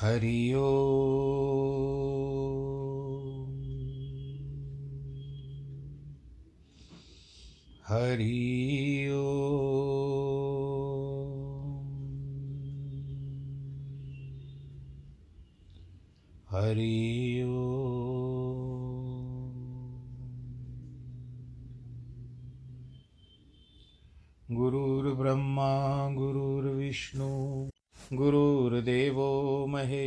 हरि हरि ओम् हरि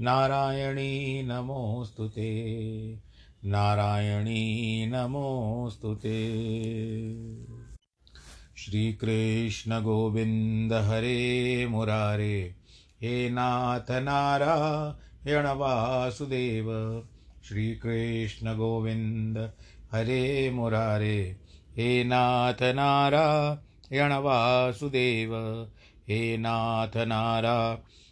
नारायणी नमोऽस्तु ते। नारायणी नमोऽस्तु ते। श्रीकृष्ण गोविन्द हरे मुरारे। हे नाथ नारायण वासुदेव। श्रीकृष्ण गोविन्द हरे मुरारे। हे नाथ नारायण वासुदेव। हे नाथ नारायण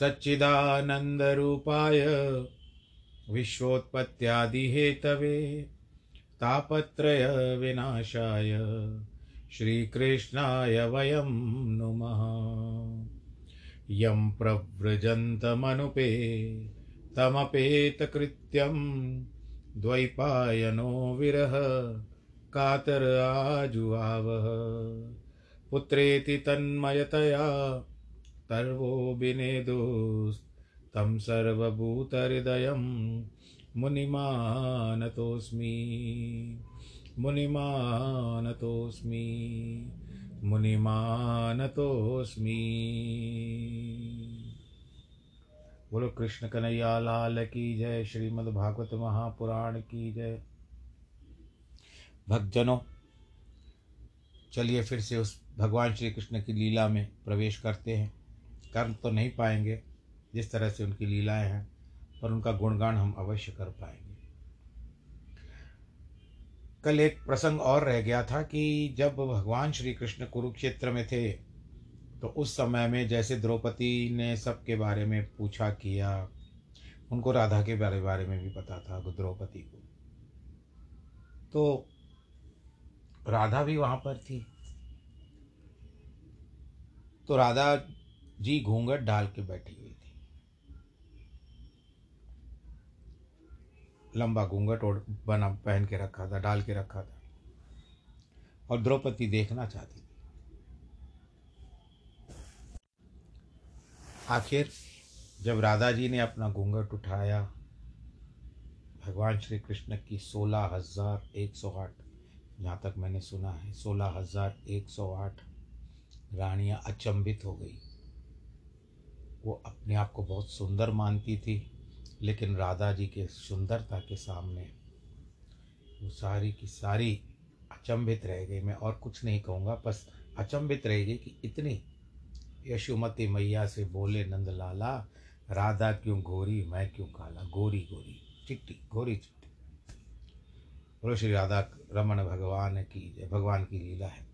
सच्चिदानन्दरूपाय विश्वोत्पत्त्यादिहेतवे तापत्रयविनाशाय श्रीकृष्णाय वयं नुमः। यं प्रव्रजन्तमनुपे तमपेतकृत्यं द्वैपायनो विरह कातर आजुहावः पुत्रेति तन्मयतया तर्वो विनेदुस्तं सर्वभूतहृदयं मुनिमानतोऽस्मि। मुनिमानतोऽस्मि। मुनिमानतोऽस्मि। बोलो, कृष्ण कन्हैया, लाल की जय श्रीमद्भागवत महापुराण की जय। भक्तजनों, चलिए फिर से उस भगवान श्री कृष्ण की लीला में प्रवेश करते हैं। कर तो नहीं पाएँगे जिस तरह से उनकी लीलाएँ हैं, पर उनका गुणगान हम अवश्य कर पाएँगे। कल एक प्रसंग और रह गया था कि जब भगवान श्री कृष्ण कुरुक्षेत्र में थे तो उस समय में जैसे द्रौपदी ने सबके बारे में पूछा किया, उनको राधा के बारे बारे में भी पता था, द्रौपदी को। तो राधा भी वहाँ पर थी। तो राधा जी घूंघट डाल के बैठी हुई थी। लंबा घूंघट ओढ़ बना पहन के रखा था, डाल के रखा था। और द्रौपदी देखना चाहती थी। आखिर जब राधा जी ने अपना घूंघट उठाया, भगवान श्री कृष्ण की सोलह हज़ार एक सौ आठ, जहाँ तक मैंने सुना है, सोलह हज़ार एक सौ आठ रानियाँ अचंभित हो गई। वो अपने आप को बहुत सुंदर मानती थी, लेकिन राधा जी के सुंदरता के सामने वो सारी की सारी अचंभित रह गई। मैं और कुछ नहीं कहूँगा, बस अचंभित रह गई कि इतनी यशुमती मैया से बोले नंद लाला राधा क्यों गोरी मैं क्यों काला? गोरी गोरी चिट्टी गोरी चिट्टी। बोलो, श्री राधा रमन भगवान की भगवान की लीला है।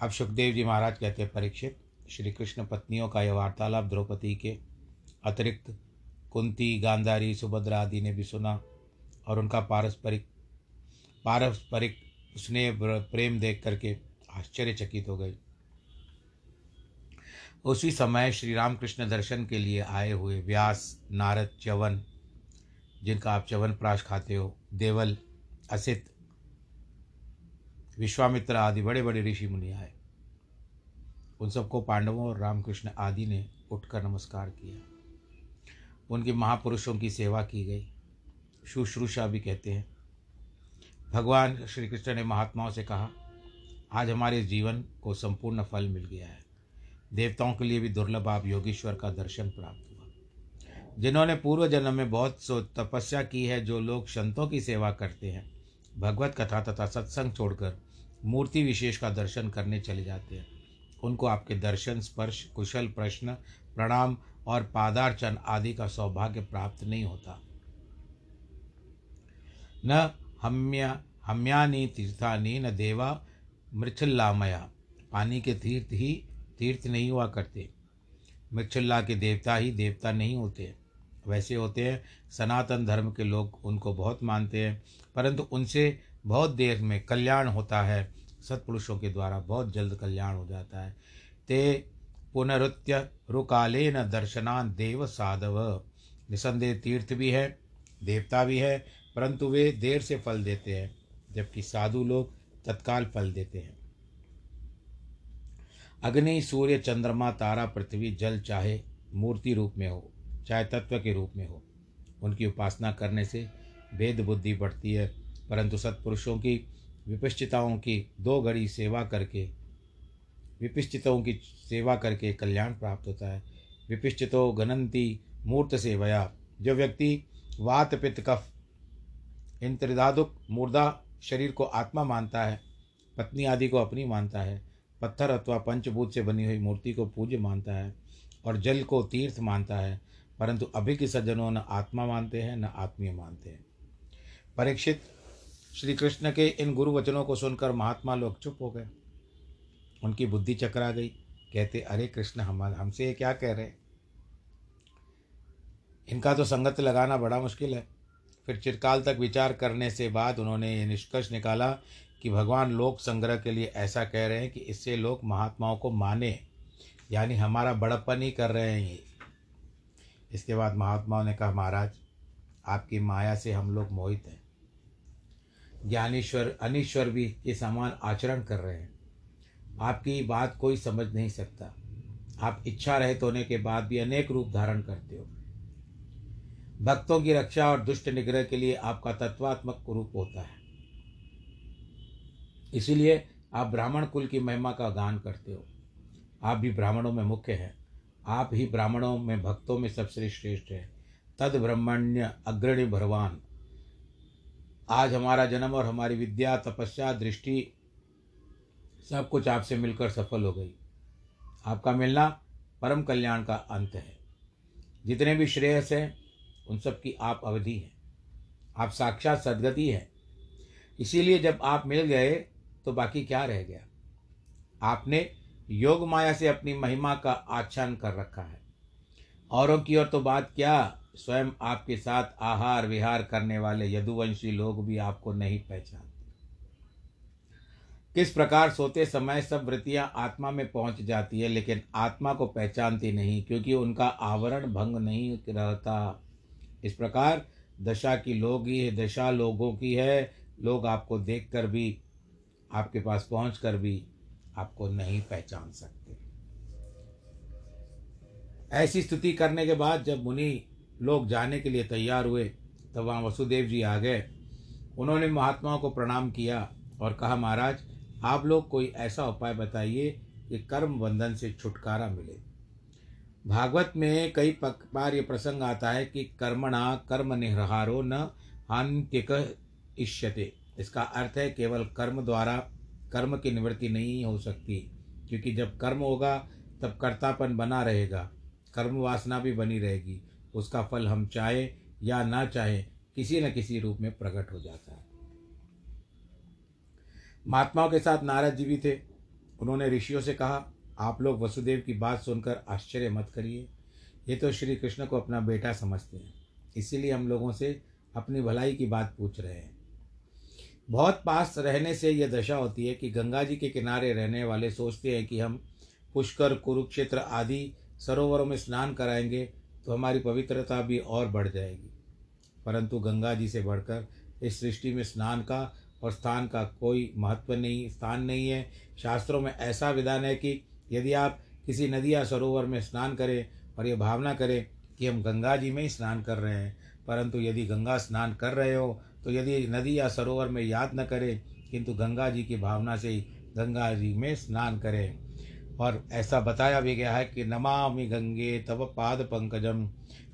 अब सुखदेव जी महाराज कहते हैं, परीक्षित श्री कृष्ण पत्नियों का यह वार्तालाप द्रौपदी के अतिरिक्त कुंती, गांधारी, सुभद्रा आदि ने भी सुना और उनका पारस्परिक पारस्परिक स्नेह, प्रेम देख करके आश्चर्यचकित हो गई। उसी समय श्री रामकृष्ण दर्शन के लिए आए हुए व्यास, नारद, च्यवन, जिनका आप च्यवन प्राश खाते हो, देवल, असित, विश्वामित्र आदि बड़े बड़े ऋषि मुनि आए। उन सबको पांडवों और रामकृष्ण आदि ने उठकर नमस्कार किया। उनके महापुरुषों की सेवा की गई। शुश्रूषा भी कहते हैं। भगवान श्री कृष्ण ने महात्माओं से कहा, आज हमारे जीवन को संपूर्ण फल मिल गया है। देवताओं के लिए भी दुर्लभ आप योगेश्वर का दर्शन प्राप्त हुआ। जिन्होंने पूर्व जन्म में बहुत सो तपस्या की है, जो लोग संतों की सेवा करते हैं, भगवत कथा तथा सत्संग छोड़कर मूर्ति विशेष का दर्शन करने चले जाते हैं उनको आपके दर्शन, स्पर्श, कुशल प्रश्न, प्रणाम और पादार्चन आदि का सौभाग्य प्राप्त नहीं होता। न हम्या, हम्यानी तीर्थानी, न देवा मृच्छल्लामया। पानी के तीर्थ ही तीर्थ नहीं हुआ करते। मृच्छल्ला के देवता ही देवता नहीं होते। वैसे होते हैं, सनातन धर्म के लोग उनको बहुत मानते हैं, परंतु उनसे बहुत देर में कल्याण होता है। सत्पुरुषों के द्वारा बहुत जल्द कल्याण हो जाता है। ते पुनरुत्य रुकाले न दर्शनान देव साधव। निसंदेह तीर्थ भी है, देवता भी है, परंतु वे देर से फल देते हैं, जबकि साधु लोग तत्काल फल देते हैं। अग्नि, सूर्य, चंद्रमा, तारा, पृथ्वी, जल, चाहे मूर्ति रूप में हो, चाहे तत्व के रूप में हो, उनकी उपासना करने से भेद बुद्धि बढ़ती है, परंतु सत्पुरुषों की विपश्चिताओं की दो घड़ी सेवा करके, विपिश्चितों की सेवा करके कल्याण प्राप्त होता है। विपिश्चितो गनंती मूर्त सेवया। जो व्यक्ति वात पित्त कफ इन त्रिधादुक मुर्दा शरीर को आत्मा मानता है, पत्नी आदि को अपनी मानता है, पत्थर अथवा पंचभूत से बनी हुई मूर्ति को पूज्य मानता है और जल को तीर्थ मानता है, परंतु अभी के सज्जनों न आत्मा मानते हैं, न आत्मीय मानते हैं। परीक्षित श्री कृष्ण के इन गुरु वचनों को सुनकर महात्मा लोग चुप हो गए। उनकी बुद्धि चकरा गई। कहते, अरे कृष्ण, हम, हमसे ये क्या कह रहे हैं? इनका तो संगत लगाना बड़ा मुश्किल है। फिर चिरकाल तक विचार करने से बाद उन्होंने ये निष्कर्ष निकाला कि भगवान लोक संग्रह के लिए ऐसा कह रहे हैं कि इससे लोग महात्माओं को माने। यानी हमारा बड़प्पन ही कर रहे हैं ये। इसके बाद महात्माओं ने कहा, महाराज, आपकी माया से हम लोग मोहित हैं। ज्ञानेश्वर, अनिश्वर भी ये समान आचरण कर रहे हैं। आपकी बात कोई समझ नहीं सकता। आप इच्छा रहित होने के बाद भी अनेक रूप धारण करते हो। भक्तों की रक्षा और दुष्ट निग्रह के लिए आपका तत्वात्मक रूप होता है। इसीलिए आप ब्राह्मण कुल की महिमा का गान करते हो। आप भी ब्राह्मणों में मुख्य हैं। आप ही ब्राह्मणों में भक्तों में सबसे श्रेष्ठ है। तद ब्रह्मण्य अग्रणी भगवान। आज हमारा जन्म और हमारी विद्या, तपस्या, दृष्टि सब कुछ आपसे मिलकर सफल हो गई। आपका मिलना परम कल्याण का अंत है। जितने भी श्रेयस हैं, उन सब की आप अवधि है। आप साक्षात सदगति है। इसीलिए जब आप मिल गए तो बाकी क्या रह गया? आपने योग माया से अपनी महिमा का आच्छान कर रखा है। औरों की ओर तो बात क्या? स्वयं आपके साथ आहार विहार करने वाले यदुवंशी लोग भी आपको नहीं पहचानते। किस प्रकार सोते समय सब वृत्तियाँ आत्मा में पहुँच जाती है, लेकिन आत्मा को पहचानती नहीं, क्योंकि उनका आवरण भंग नहीं रहता। इस प्रकार दशा की लोग ही है दशा लोगों की है। लोग आपको देखकर भी, आपके पास पहुँच कर भी आपको नहीं पहचान सकते। ऐसी स्तुति करने के बाद जब मुनि लोग जाने के लिए तैयार हुए, तब वहाँ वसुदेव जी आ गए। उन्होंने महात्माओं को प्रणाम किया और कहा, महाराज, आप लोग कोई ऐसा उपाय बताइए कि कर्म बंधन से छुटकारा मिले। भागवत में कई बार ये प्रसंग आता है कि कर्मणा कर्म निहारो न हान्यक इष्यते। इसका अर्थ है केवल कर्म द्वारा कर्म की निवृत्ति नहीं हो सकती, क्योंकि जब कर्म होगा, तब कर्तापन बना रहेगा, कर्म वासना भी बनी रहेगी। उसका फल हम चाहे या ना चाहे, किसी न किसी रूप में प्रकट हो जाता है। महात्माओं के साथ नारद जी भी थे। उन्होंने ऋषियों से कहा, आप लोग वसुदेव की बात सुनकर आश्चर्य मत करिए। ये तो श्री कृष्ण को अपना बेटा समझते हैं। इसीलिए हम लोगों से अपनी भलाई की बात पूछ रहे हैं। बहुत पास रहने से यह दशा होती है कि गंगा जी के किनारे रहने वाले सोचते हैं कि हम पुष्कर, कुरुक्षेत्र आदि सरोवरों में स्नान कराएँगे तो हमारी पवित्रता भी और बढ़ जाएगी। परंतु गंगा जी से बढ़कर इस सृष्टि में स्नान का और स्थान का कोई महत्व नहीं, स्थान नहीं है। शास्त्रों में ऐसा विधान है कि यदि आप किसी नदी या सरोवर में स्नान करें और ये भावना करें कि हम गंगा जी में ही स्नान कर रहे हैं, परंतु यदि गंगा स्नान कर रहे हो तो यदि नदी या सरोवर में याद न करें, किंतु गंगा जी की भावना से ही गंगा जी में स्नान करें। और ऐसा बताया भी गया है कि नमामि गंगे तव पाद पंकजम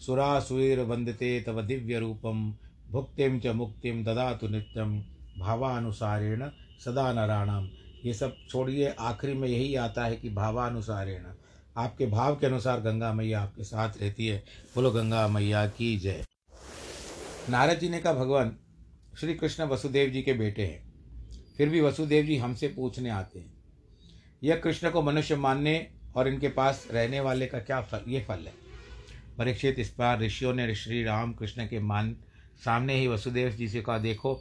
सुरासुर वंदते तव दिव्य रूपम भुक्तिम च मुक्तिम ददातु नित्यम भावानुसारेण सदा नाराणाम ये सब छोड़िए, आखिरी में यही आता है कि भावानुसारेण। आपके भाव के अनुसार गंगा मैया आपके साथ रहती है। बोलो, गंगा मैया की जय। नारद जी ने कहा, भगवान, श्री कृष्ण वसुदेव जी के बेटे हैं। फिर भी वसुदेव जी हमसे पूछने आते हैं। यह कृष्ण को मनुष्य मानने और इनके पास रहने वाले का क्या फल, ये फल है? परीक्षित इस बार ऋषियों ने श्री राम कृष्ण के मान, सामने ही वसुदेव जी से कहा, देखो,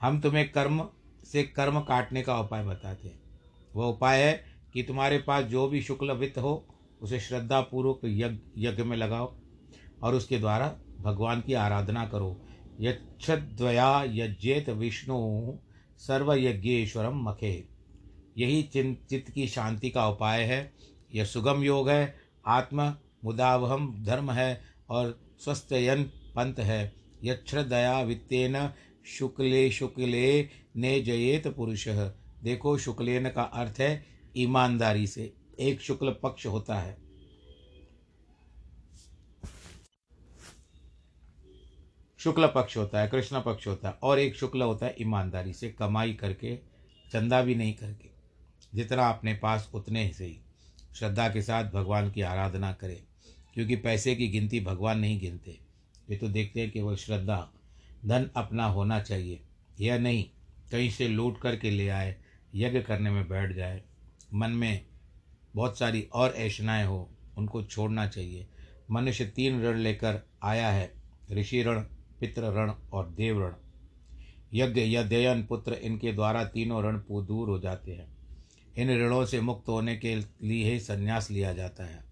हम तुम्हें कर्म से कर्म काटने का उपाय बताते हैं। वह उपाय है कि तुम्हारे पास जो भी शुक्ल वित्त हो, उसे श्रद्धापूर्वक यज्ञ यज्ञ में लगाओ और उसके द्वारा भगवान की आराधना करो। यक्षद्वया यज्ञेत विष्णु सर्वयज्ञेश्वरम मखे यही चित्त की शांति का उपाय है। यह सुगम योग है। आत्म मुदावहम धर्म है और स्वस्थयन पंथ है। यक्षदया वित्तेन शुक्ले शुक्ले ने जयेत पुरुष। देखो शुक्लेन का अर्थ है ईमानदारी से। एक शुक्ल पक्ष होता है। शुक्ल पक्ष होता है, कृष्ण पक्ष होता है और एक शुक्ल होता है ईमानदारी से। कमाई करके, चंदा भी नहीं करके। जितना अपने पास उतने ही श्रद्धा के साथ भगवान की आराधना करें, क्योंकि पैसे की गिनती भगवान नहीं गिनते। ये तो देखते हैं केवल श्रद्धा। धन अपना होना चाहिए यह नहीं, कहीं से लूट करके ले आए, यज्ञ करने में बैठ जाए। मन में बहुत सारी और ऐशनाएँ हो, उनको छोड़ना चाहिए। मनुष्य तीन ऋण लेकर आया है, ऋषि ऋण, पितृ ऋण और देव ऋण। यज्ञ यदयन पुत्र इनके द्वारा तीनों ऋण दूर हो जाते हैं। इन ऋणों से मुक्त होने के लिए ही संन्यास लिया जाता है।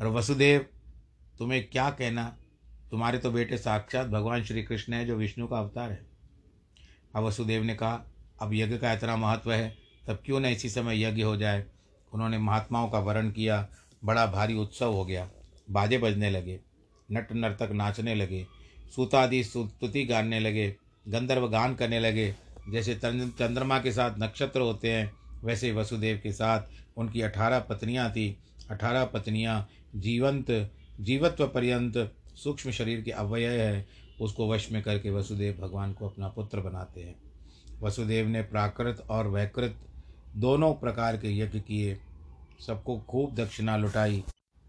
और वसुदेव, तुम्हें क्या कहना? तुम्हारे तो बेटे साक्षात भगवान श्री कृष्ण है, जो विष्णु का अवतार है। अब वसुदेव ने कहा, अब यज्ञ का इतना महत्व है, तब क्यों न इसी समय यज्ञ हो जाए? उन्होंने महात्माओं का वर्ण किया, बड़ा भारी उत्सव हो गया। बाजे बजने लगे, नट नर्तक नाचने लगे, सूतादि स्तुति गाने लगे, गंधर्व गान करने लगे, जैसे चंद्रमा के साथ नक्षत्र होते हैं वैसे वसुदेव के साथ उनकी अठारह पत्नियाँ थी। अठारह पत्नियाँ जीवंत जीवत्व पर्यंत सूक्ष्म शरीर के अवयय है। उसको वश में करके वसुदेव भगवान को अपना पुत्र बनाते हैं। वसुदेव ने प्राकृत और वैकृत दोनों प्रकार के यज्ञ किए। सबको खूब दक्षिणा लुटाई।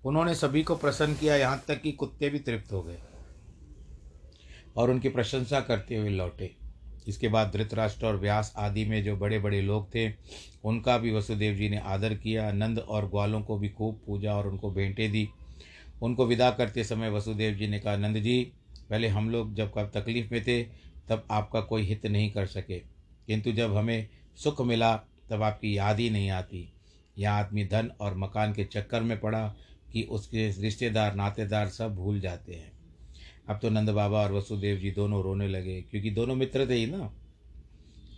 उन्होंने सभी को प्रसन्न किया। यहाँ तक कि कुत्ते भी तृप्त हो गए और उनकी प्रशंसा करते हुए लौटे। इसके बाद धृतराष्ट्र और व्यास आदि में जो बड़े बड़े लोग थे, उनका भी वसुदेव जी ने आदर किया। नंद और ग्वालों को भी खूब पूजा और उनको भेंटें दी। उनको विदा करते समय वसुदेव जी ने कहा, नंद जी, पहले हम लोग जब कब तकलीफ़ में थे, तब आपका कोई हित नहीं कर सके। किंतु जब हमें सुख मिला, तब आपकी याद ही नहीं आती। यह आदमी धन और मकान के चक्कर में पड़ा कि उसके रिश्तेदार, नातेदार सब भूल जाते हैं। अब तो नंद बाबा और वसुदेव जी दोनों रोने लगे, क्योंकि दोनों मित्र थे ही ना।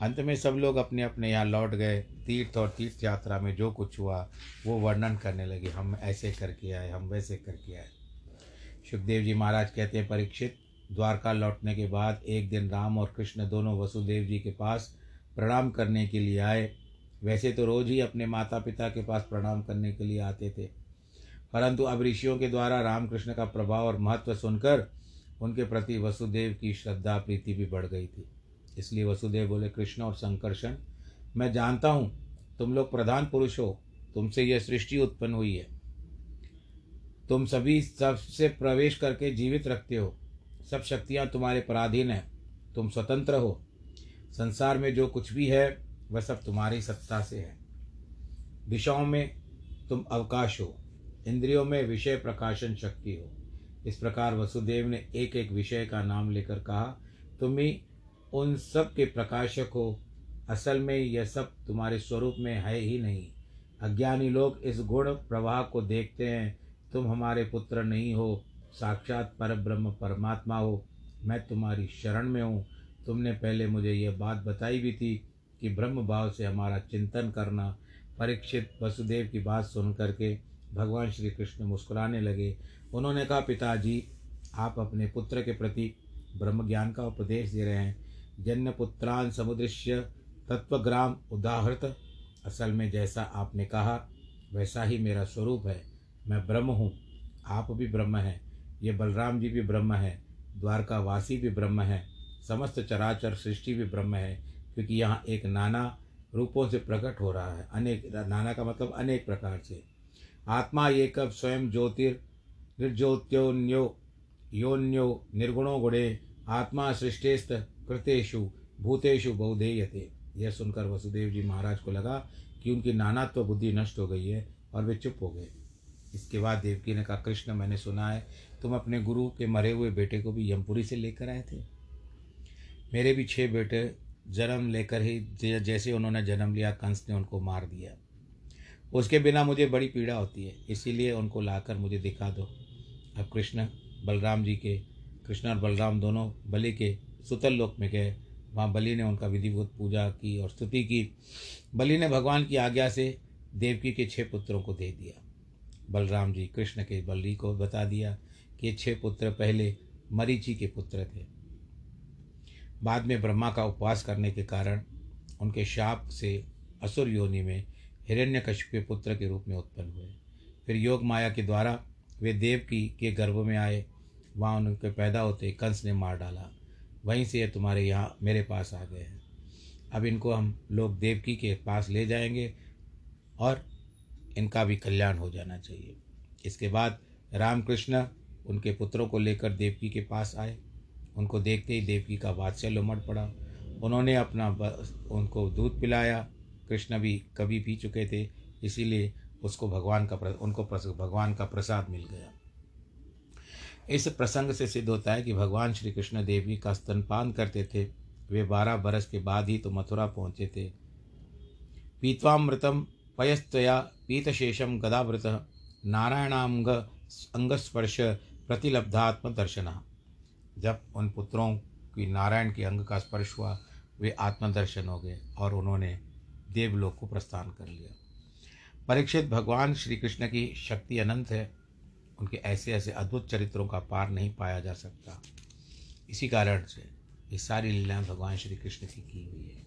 अंत में सब लोग अपने अपने यहाँ लौट गए। तीर्थ और तीर्थ यात्रा में जो कुछ हुआ, वो वर्णन करने लगे। हम ऐसे करके आए, हम वैसे करके आए। सुखदेव जी महाराज कहते हैं, परीक्षित, द्वारका लौटने के बाद एक दिन राम और कृष्ण दोनों वसुदेव जी के पास प्रणाम करने के लिए आए। वैसे तो रोज ही अपने माता पिता के पास प्रणाम करने के लिए आते थे। परंतु अब ऋषियों के द्वारा रामकृष्ण का प्रभाव और महत्व सुनकर उनके प्रति वसुदेव की श्रद्धा, प्रीति भी बढ़ गई थी। इसलिए वसुदेव बोले, कृष्ण और संकर्षण, मैं जानता हूँ तुम लोग प्रधान पुरुष हो, तुमसे यह सृष्टि उत्पन्न हुई है। तुम सभी सबसे प्रवेश करके जीवित रखते हो। सब शक्तियाँ तुम्हारे पराधीन हैं। तुम स्वतंत्र हो। संसार में जो कुछ भी है, वह सब तुम्हारी सत्ता से है। दिशाओं में तुम अवकाश हो। इंद्रियों में विषय प्रकाशन शक्ति हो। इस प्रकार वसुदेव ने एक एक विषय का नाम लेकर कहा तुम ही उन सब के प्रकाशक हो। असल में यह सब तुम्हारे स्वरूप में है ही नहीं। अज्ञानी लोग इस गुण प्रवाह को देखते हैं। तुम हमारे पुत्र नहीं हो। साक्षात पर ब्रह्म परमात्मा हो। मैं तुम्हारी शरण में हूँ। तुमने पहले मुझे यह बात बताई भी थी कि ब्रह्म भाव से हमारा चिंतन करना, परीक्षित वसुदेव की बात सुन करके भगवान श्री कृष्ण मुस्कुराने लगे। उन्होंने कहा, पिताजी, आप अपने पुत्र के प्रति ब्रह्म ज्ञान का उपदेश दे रहे हैं। जन्य पुत्रान समुदृश्य तत्वग्राम उदाहृत। असल में जैसा आपने कहा, वैसा ही मेरा स्वरूप है। मैं ब्रह्म हूँ। आप भी ब्रह्म हैं। ये बलराम जी भी ब्रह्म है। द्वारकावासी भी ब्रह्म है। समस्त चराचर सृष्टि भी ब्रह्म है। क्योंकि यहाँ एक नाना रूपों से प्रकट हो रहा है। अनेक, नाना का मतलब अनेक प्रकार से। आत्मा कब स्वयं ज्योतिर, निर्ज्योत्योन्यो, योन्यो निर्गुणो गुणे, आत्मा सृष्टेस्त कृतेषु, भूतेषु बहुधेयते। यह सुनकर वसुदेव जी महाराज को लगा कि उनकी नानात्व बुद्धि नष्ट हो गई है और वे चुप हो गए। इसके बाद देवकी ने कहा, कृष्ण, मैंने सुना है तुम अपने गुरु के मरे हुए बेटे को भी यमपुरी से लेकर आए थे। मेरे भी छः बेटे जन्म लेकर ही जैसे उन्होंने जन्म लिया, कंस ने उनको मार दिया। उसके बिना मुझे बड़ी पीड़ा होती है। इसीलिए उनको लाकर मुझे दिखा दो। अब कृष्ण बलराम जी के, कृष्ण और बलराम दोनों बलि के सुतल लोक में गए। वहाँ बलि ने उनका विधिवत पूजा की और स्तुति की। बलि ने भगवान की आज्ञा से देवकी के छः पुत्रों को दे दिया। बलराम जी कृष्ण के बलि को बता दिया कि छः पुत्र पहले मरीचि के पुत्र थे। बाद में ब्रह्मा का उपवास करने के कारण उनके शाप से असुर योनि में हिरण्यकश्यप के पुत्र के रूप में उत्पन्न हुए। फिर योग माया के द्वारा वे देव की, के गर्भ में आए, वहाँ उनके पैदा होते कंस ने मार डाला। वहीं से ये तुम्हारे यहाँ मेरे पास आ गए हैं। अब इनको हम लोग देवकी के पास ले जाएँगे और इनका भी कल्याण हो जाना चाहिए। इसके बाद रामकृष्ण उनके पुत्रों को लेकर देवकी के पास आए। उनको देखते ही देवकी का वात्सल्य उमड़ पड़ा। उन्होंने अपना उनको दूध पिलाया। कृष्ण भी कभी पी चुके थे, इसीलिए उसको भगवान का उनको भगवान का प्रसाद मिल गया। इस प्रसंग से सिद्ध होता है कि भगवान श्री कृष्ण देवी का स्तनपान करते थे। वे बारह बरस के बाद ही तो मथुरा पहुँचे थे। पीतवामृतम पयस्तया पीतशेषम गदावृत, नारायणांग अंगस्पर्श प्रतिलब्धात्म दर्शन। जब उन पुत्रों की नारायण के अंग का स्पर्श हुआ, वे आत्मदर्शन हो गए और उन्होंने देवलोक को प्रस्थान कर लिया। परीक्षित भगवान श्री कृष्ण की शक्ति अनंत है। उनके ऐसे ऐसे अद्भुत चरित्रों का पार नहीं पाया जा सकता। इसी कारण से ये सारी लीलाएँ भगवान श्री कृष्ण की की हुई है।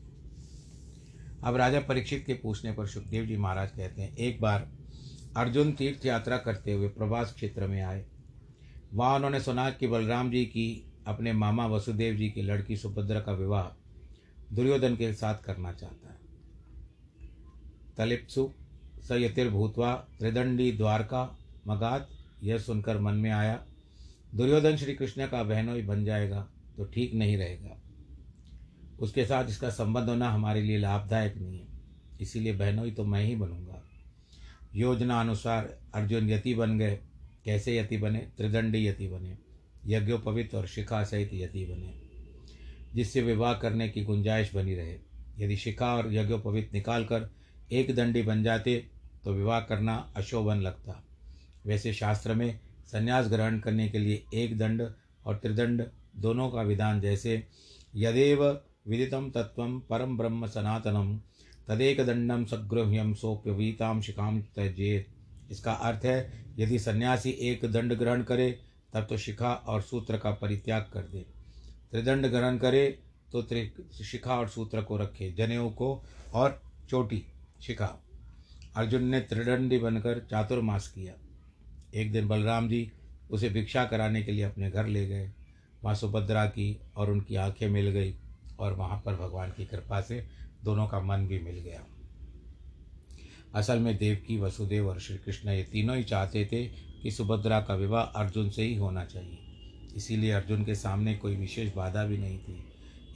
अब राजा परीक्षित के पूछने पर सुखदेव जी महाराज कहते हैं, एक बार अर्जुन तीर्थ यात्रा करते हुए प्रवास क्षेत्र में आए। वहाँ उन्होंने सुना कि बलराम जी की अपने मामा वसुदेव जी की लड़की सुभद्रा का विवाह दुर्योधन के साथ करना चाहता है। तलिप्सु स सयतिर्भूतवा त्रिदंडी द्वारका मगात यह सुनकर मन में आया, दुर्योधन श्री कृष्ण का बहनोई बन जाएगा तो ठीक नहीं रहेगा। उसके साथ इसका संबंध होना हमारे लिए लाभदायक नहीं है, इसीलिए बहनोई तो मैं ही बनूँगा। योजना अनुसार अर्जुन यति बन गए, कैसे यति बने? त्रिदंडी यति बने, यज्ञोपवित और शिखा सहित यति बने, जिससे विवाह करने की गुंजाइश बनी रहे। यदि शिखा और यज्ञोपवित निकाल कर एक दंडी बन जाते तो विवाह करना अशोभन लगता। वैसे शास्त्र में संन्यास ग्रहण करने के लिए एक दंड और त्रिदंड दोनों का विधान जैसे, यदेव विदितम तत्व परम ब्रह्म सनातनम, तदेक दंडम सगृह्यम सोप्यवीताम शिखाम त्यजेत। इसका अर्थ है, यदि सन्यासी एक दंड ग्रहण करे, तब तो शिखा और सूत्र का परित्याग कर दे। त्रिदंड ग्रहण करे तो त्रि शिखा और सूत्र को रखे, जनेऊ को और चोटी। शिखा। अर्जुन ने त्रिदंडी बनकर चातुर्मास किया। एक दिन बलराम जी उसे भिक्षा कराने के लिए अपने घर ले गए। वहाँ सुभद्रा की और उनकी आँखें मिल गई और वहाँ पर भगवान की कृपा से दोनों का मन भी मिल गया। असल में देवकी वसुदेव और श्री कृष्ण ये तीनों ही चाहते थे कि सुभद्रा का विवाह अर्जुन से ही होना चाहिए। इसीलिए अर्जुन के सामने कोई विशेष बाधा भी नहीं थी।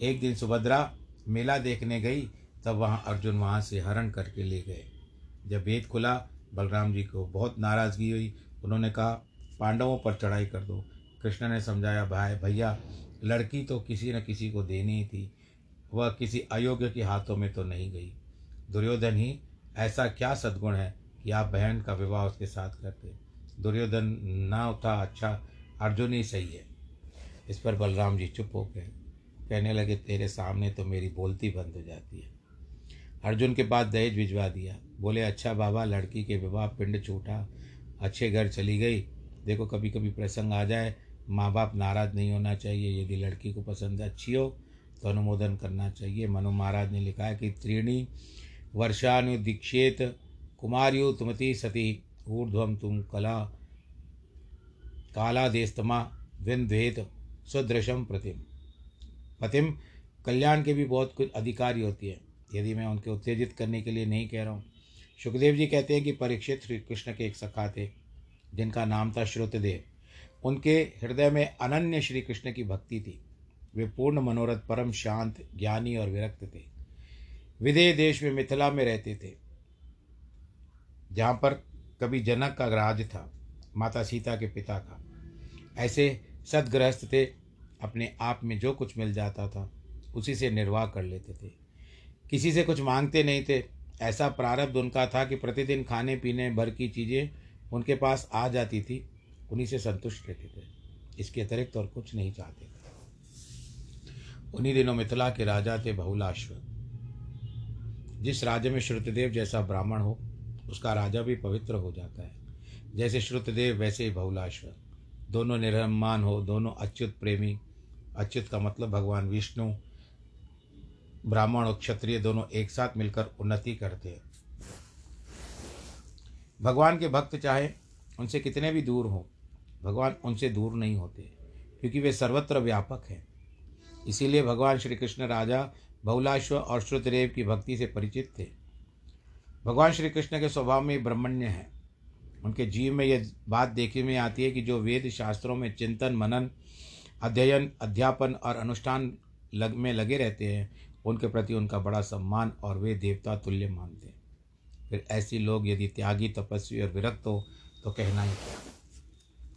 एक दिन सुभद्रा मेला देखने गई तब वहाँ अर्जुन वहाँ से हरण करके ले गए। जब वेद खुला, बलराम जी को बहुत नाराज़गी हुई। उन्होंने कहा, पांडवों पर चढ़ाई कर दो। कृष्ण ने समझाया, भाई, भैया, लड़की तो किसी न किसी को देनी ही थी। वह किसी अयोग्य के हाथों में तो नहीं गई। दुर्योधन ही, ऐसा क्या सद्गुण है कि आप बहन का विवाह उसके साथ करते? दुर्योधन ना था अच्छा अर्जुन ही सही है। इस पर बलराम जी चुप हो गए। कहने लगे, तेरे सामने तो मेरी बोलती बंद हो जाती है। अर्जुन के पास दहेज भिजवा दिया। बोले अच्छा बाबा, लड़की के विवाह पिंड छूटा। अच्छे घर चली गई। देखो कभी कभी प्रसंग आ जाए माँ बाप नाराज़ नहीं होना चाहिए। यदि लड़की को पसंद अच्छी हो तो अनुमोदन करना चाहिए। मनु महाराज ने लिखा है कि, त्रीणी वर्षानुदीक्षेत कुमारियो तुमती सती। ऊर्ध्वम तुम कला काला कालादेस्तमा विन्वेद सुदृशम प्रतिम। पतिम, कल्याण के भी बहुत कुछ अधिकारी होती है। यदि मैं उनके उत्तेजित करने के लिए नहीं कह रहा हूँ। सुखदेव जी कहते हैं कि परीक्षित श्री कृष्ण के एक सखा थे जिनका नाम था श्रुतदेव। उनके हृदय में अनन्य श्री कृष्ण की भक्ति थी। वे पूर्ण मनोरथ, परम शांत, ज्ञानी और विरक्त थे। विदेह देश में मिथिला में रहते थे, जहाँ पर कभी जनक का राज था, माता सीता के पिता का। ऐसे सदगृहस्थ थे, अपने आप में जो कुछ मिल जाता था, उसी से निर्वाह कर लेते थे। किसी से कुछ मांगते नहीं थे। ऐसा प्रारब्ध उनका था कि प्रतिदिन खाने पीने भर की चीज़ें उनके पास आ जाती थी। उन्हीं से संतुष्ट रहते थे। इसके अतिरिक्त और कुछ नहीं चाहते थे। उन्हीं दिनों मिथिला के राजा थे बहुलाश्व। जिस राज्य में श्रुतदेव जैसा ब्राह्मण हो, उसका राजा भी पवित्र हो जाता है। जैसे श्रुतदेव, वैसे ही बहुलाश्व। दोनों निर्मान हो, दोनों अच्युत प्रेमी। अच्युत का मतलब भगवान विष्णु ब्राह्मण और क्षत्रिय दोनों एक साथ मिलकर उन्नति करते हैं। भगवान के भक्त चाहे उनसे कितने भी दूर हों, भगवान उनसे दूर नहीं होते, क्योंकि वे सर्वत्र व्यापक हैं। इसीलिए भगवान श्री कृष्ण राजा बहुलाश्व और श्रुतदेव की भक्ति से परिचित थे। भगवान श्री कृष्ण के स्वभाव में ब्रह्मण्य है। उनके जीव में यह बात देखने में आती है कि जो वेद शास्त्रों में चिंतन, मनन, अध्ययन, अध्यापन और अनुष्ठान लग में लगे रहते हैं उनके प्रति उनका बड़ा सम्मान और वे देवता तुल्य मानते हैं। फिर ऐसी लोग यदि त्यागी, तपस्वी और विरक्त हो तो कहना ही क्या?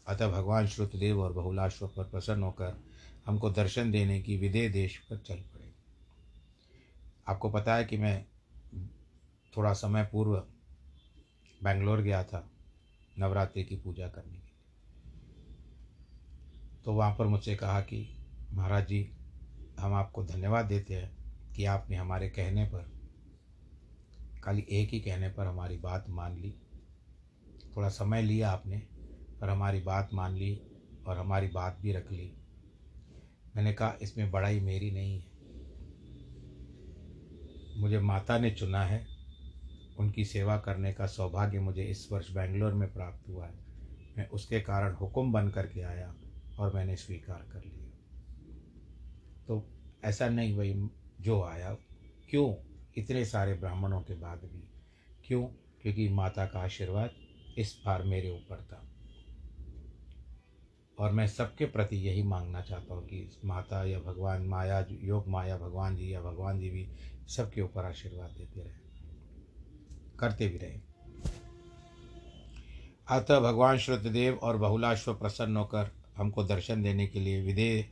अतः भगवान श्रुतदेव और बहुलाश्व पर प्रसन्न होकर हमको दर्शन देने की विदेह देश पर चल पड़े। आपको पता है कि मैं थोड़ा समय पूर्व बेंगलोर गया था नवरात्रि की पूजा करने के लिए। तो वहाँ पर मुझसे कहा कि महाराज जी, हम आपको धन्यवाद देते हैं। कि आपने हमारे कहने पर, खाली एक ही कहने पर हमारी बात मान ली। थोड़ा समय लिया आपने, पर हमारी बात मान ली और हमारी बात भी रख ली। मैंने कहा, इसमें बड़ाई मेरी नहीं है। मुझे माता ने चुना है। उनकी सेवा करने का सौभाग्य मुझे इस वर्ष बेंगलोर में प्राप्त हुआ है। मैं उसके कारण हुक्म बन करके आया और मैंने स्वीकार कर लिया। तो ऐसा नहीं भाई जो आया, क्यों इतने सारे ब्राह्मणों के बाद भी? क्यों? क्योंकि माता का आशीर्वाद इस बार मेरे ऊपर था। और मैं सबके प्रति यही मांगना चाहता हूँ कि माता या भगवान, माया, योग माया, भगवान जी या भगवान जी भी सबके ऊपर आशीर्वाद देते रहे, करते भी रहे। अतः भगवान श्रुतदेव और बहुलाश्व प्रसन्न होकर हमको दर्शन देने के लिए विदेह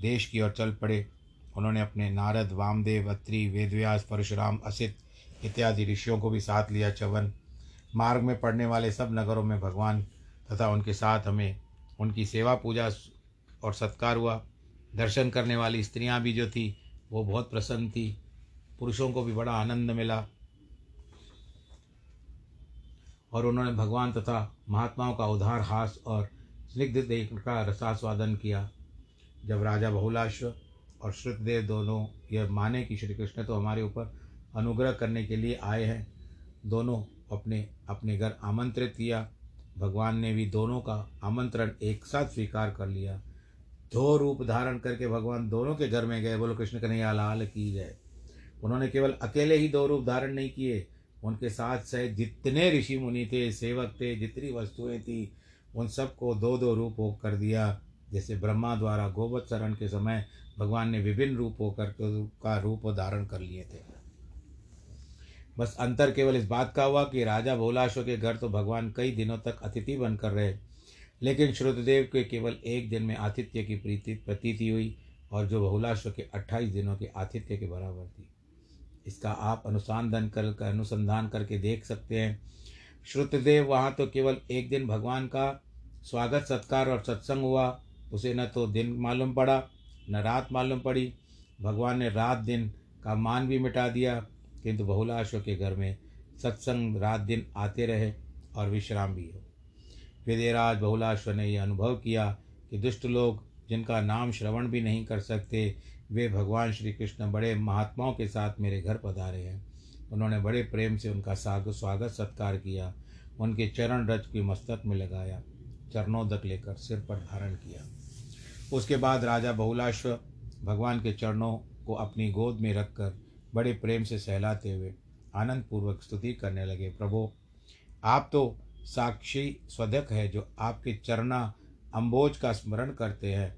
देश की ओर चल पड़े। उन्होंने अपने नारद, वामदेव, अत्रि, वेदव्यास, परशुराम, असित इत्यादि ऋषियों को भी साथ लिया चवन। मार्ग में पड़ने वाले सब नगरों में भगवान तथा उनके साथ हमें उनकी सेवा, पूजा और सत्कार हुआ। दर्शन करने वाली स्त्रियाँ भी जो थी, वो बहुत प्रसन्न थी। पुरुषों को भी बड़ा आनंद मिला। और उन्होंने भगवान तथा महात्माओं का उधार, हास और स्निग्ध देख का रसास्वादन किया। जब राजा बहुलाश्व और श्रुतदेव दोनों, यह माने कि श्री कृष्ण तो हमारे ऊपर अनुग्रह करने के लिए आए हैं। दोनों अपने अपने घर आमंत्रित किया। भगवान ने भी दोनों का आमंत्रण एक साथ स्वीकार कर लिया। दो रूप धारण करके भगवान दोनों के घर में गए, बोलो, कृष्ण कन्हैया, लाल की जय। उन्होंने केवल अकेले ही दो रूप धारण नहीं किए। उनके साथ सहित जितने ऋषि मुनि थे, सेवक थे, जितनी वस्तुएँ थी, उन सबको दो दो रूप हो कर दिया। जैसे ब्रह्मा द्वारा गोवत्सरण के समय भगवान ने विभिन्न रूप होकर का रूप धारण कर लिए थे। बस अंतर केवल इस बात का हुआ कि राजा भोलाशो के घर तो भगवान कई दिनों तक अतिथि बनकर रहे, लेकिन श्रुतदेव के केवल एक दिन में आतिथ्य की प्रीति प्रतीति हुई और जो बहुलाश्व के अट्ठाईस दिनों के आतिथ्य के बराबर थी। इसका आप अनुसंधान कर अनुसंधान करके देख सकते हैं। श्रुतदेव वहाँ तो केवल एक दिन भगवान का स्वागत, सत्कार और सत्संग हुआ, उसे न तो दिन मालूम पड़ा न रात मालूम पड़ी। भगवान ने रात दिन का मान भी मिटा दिया, किंतु बहुलाशों के घर में सत्संग रात दिन आते रहे और विश्राम भी हो। विदेराज बहुलाश्व ने यह अनुभव किया कि दुष्ट लोग जिनका नाम श्रवण भी नहीं कर सकते, वे भगवान श्री कृष्ण बड़े महात्माओं के साथ मेरे घर पधारे हैं। उन्होंने बड़े प्रेम से उनका साग स्वागत सत्कार किया, उनके चरण रज की मस्तक में लगाया चरणोदक लेकर सिर पर धारण किया। उसके बाद राजा बहुलाश्व भगवान के चरणों को अपनी गोद में रखकर बड़े प्रेम से सहलाते हुए आनंद पूर्वक स्तुति करने लगे। प्रभो, आप तो साक्षी स्वधक है जो आपके चरणा अम्बोज का स्मरण करते हैं,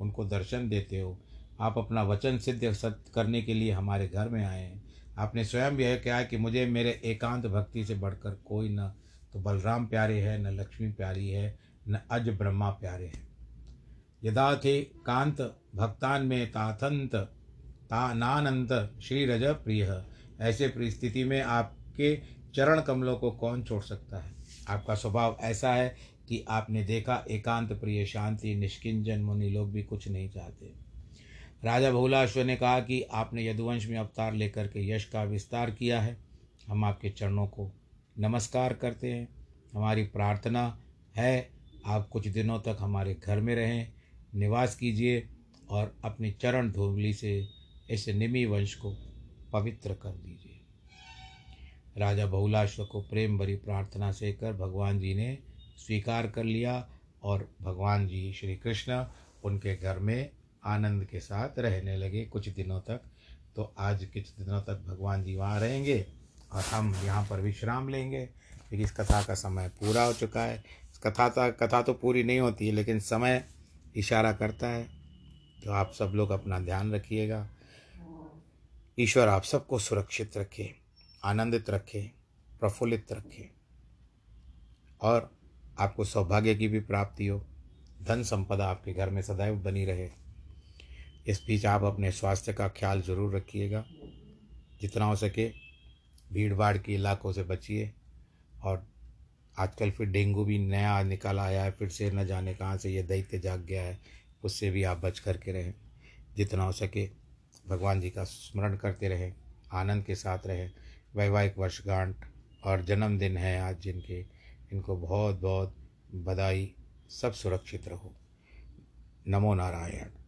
उनको दर्शन देते हो। आप अपना वचन सिद्ध सत्य करने के लिए हमारे घर में आए हैं। आपने स्वयं यह कहा कि मुझे मेरे एकांत भक्ति से बढ़कर कोई न तो बलराम प्यारे है, न लक्ष्मी प्यारी है, न अज ब्रह्मा प्यारे हैं। यदा थे कांत भक्तान में ताथंत ता नानंत श्री रज प्रिय। ऐसे परिस्थिति में आपके चरण कमलों को कौन छोड़ सकता है? आपका स्वभाव ऐसा है कि आपने देखा एकांत प्रिय शांति, निष्किंजन मुनि लोग भी कुछ नहीं चाहते। राजा बहुलाश्व ने कहा कि आपने यदुवंश में अवतार लेकर के यश का विस्तार किया है। हम आपके चरणों को नमस्कार करते हैं। हमारी प्रार्थना है, आप कुछ दिनों तक हमारे घर में रहें। निवास कीजिए और अपनी चरण धूली से इस निमी वंश को पवित्र कर दीजिए। राजा बहुलाश्व को प्रेम भरी प्रार्थना से कर भगवान जी ने स्वीकार कर लिया और भगवान जी श्री कृष्ण उनके घर में आनंद के साथ रहने लगे कुछ दिनों तक। तो आज कुछ दिनों तक भगवान जी वहाँ रहेंगे और हम यहाँ पर विश्राम लेंगे। क्योंकि इस कथा का समय पूरा हो चुका है। कथा तो कथा तो पूरी नहीं होती है लेकिन समय इशारा करता है तो आप सब लोग अपना ध्यान रखिएगा। ईश्वर आप सबको सुरक्षित रखे, आनंदित रखे, प्रफुल्लित रखे। और आपको सौभाग्य की भी प्राप्ति हो। धन संपदा आपके घर में सदैव बनी रहे। इस बीच आप अपने स्वास्थ्य का ख्याल ज़रूर रखिएगा। जितना हो सके भीड़ भाड़ के इलाकों से बचिए और आजकल फिर डेंगू भी नया निकल आया है, फिर से न जाने कहाँ से ये दैत्य जाग गया है, उससे भी आप बच करके रहें, जितना हो सके। भगवान जी का स्मरण करते रहें, आनंद के साथ रहें। वैवाहिक वर्षगांठ और जन्मदिन है आज जिनके, इनको बहुत बहुत बधाई, सब सुरक्षित रहो। नमो नारायण।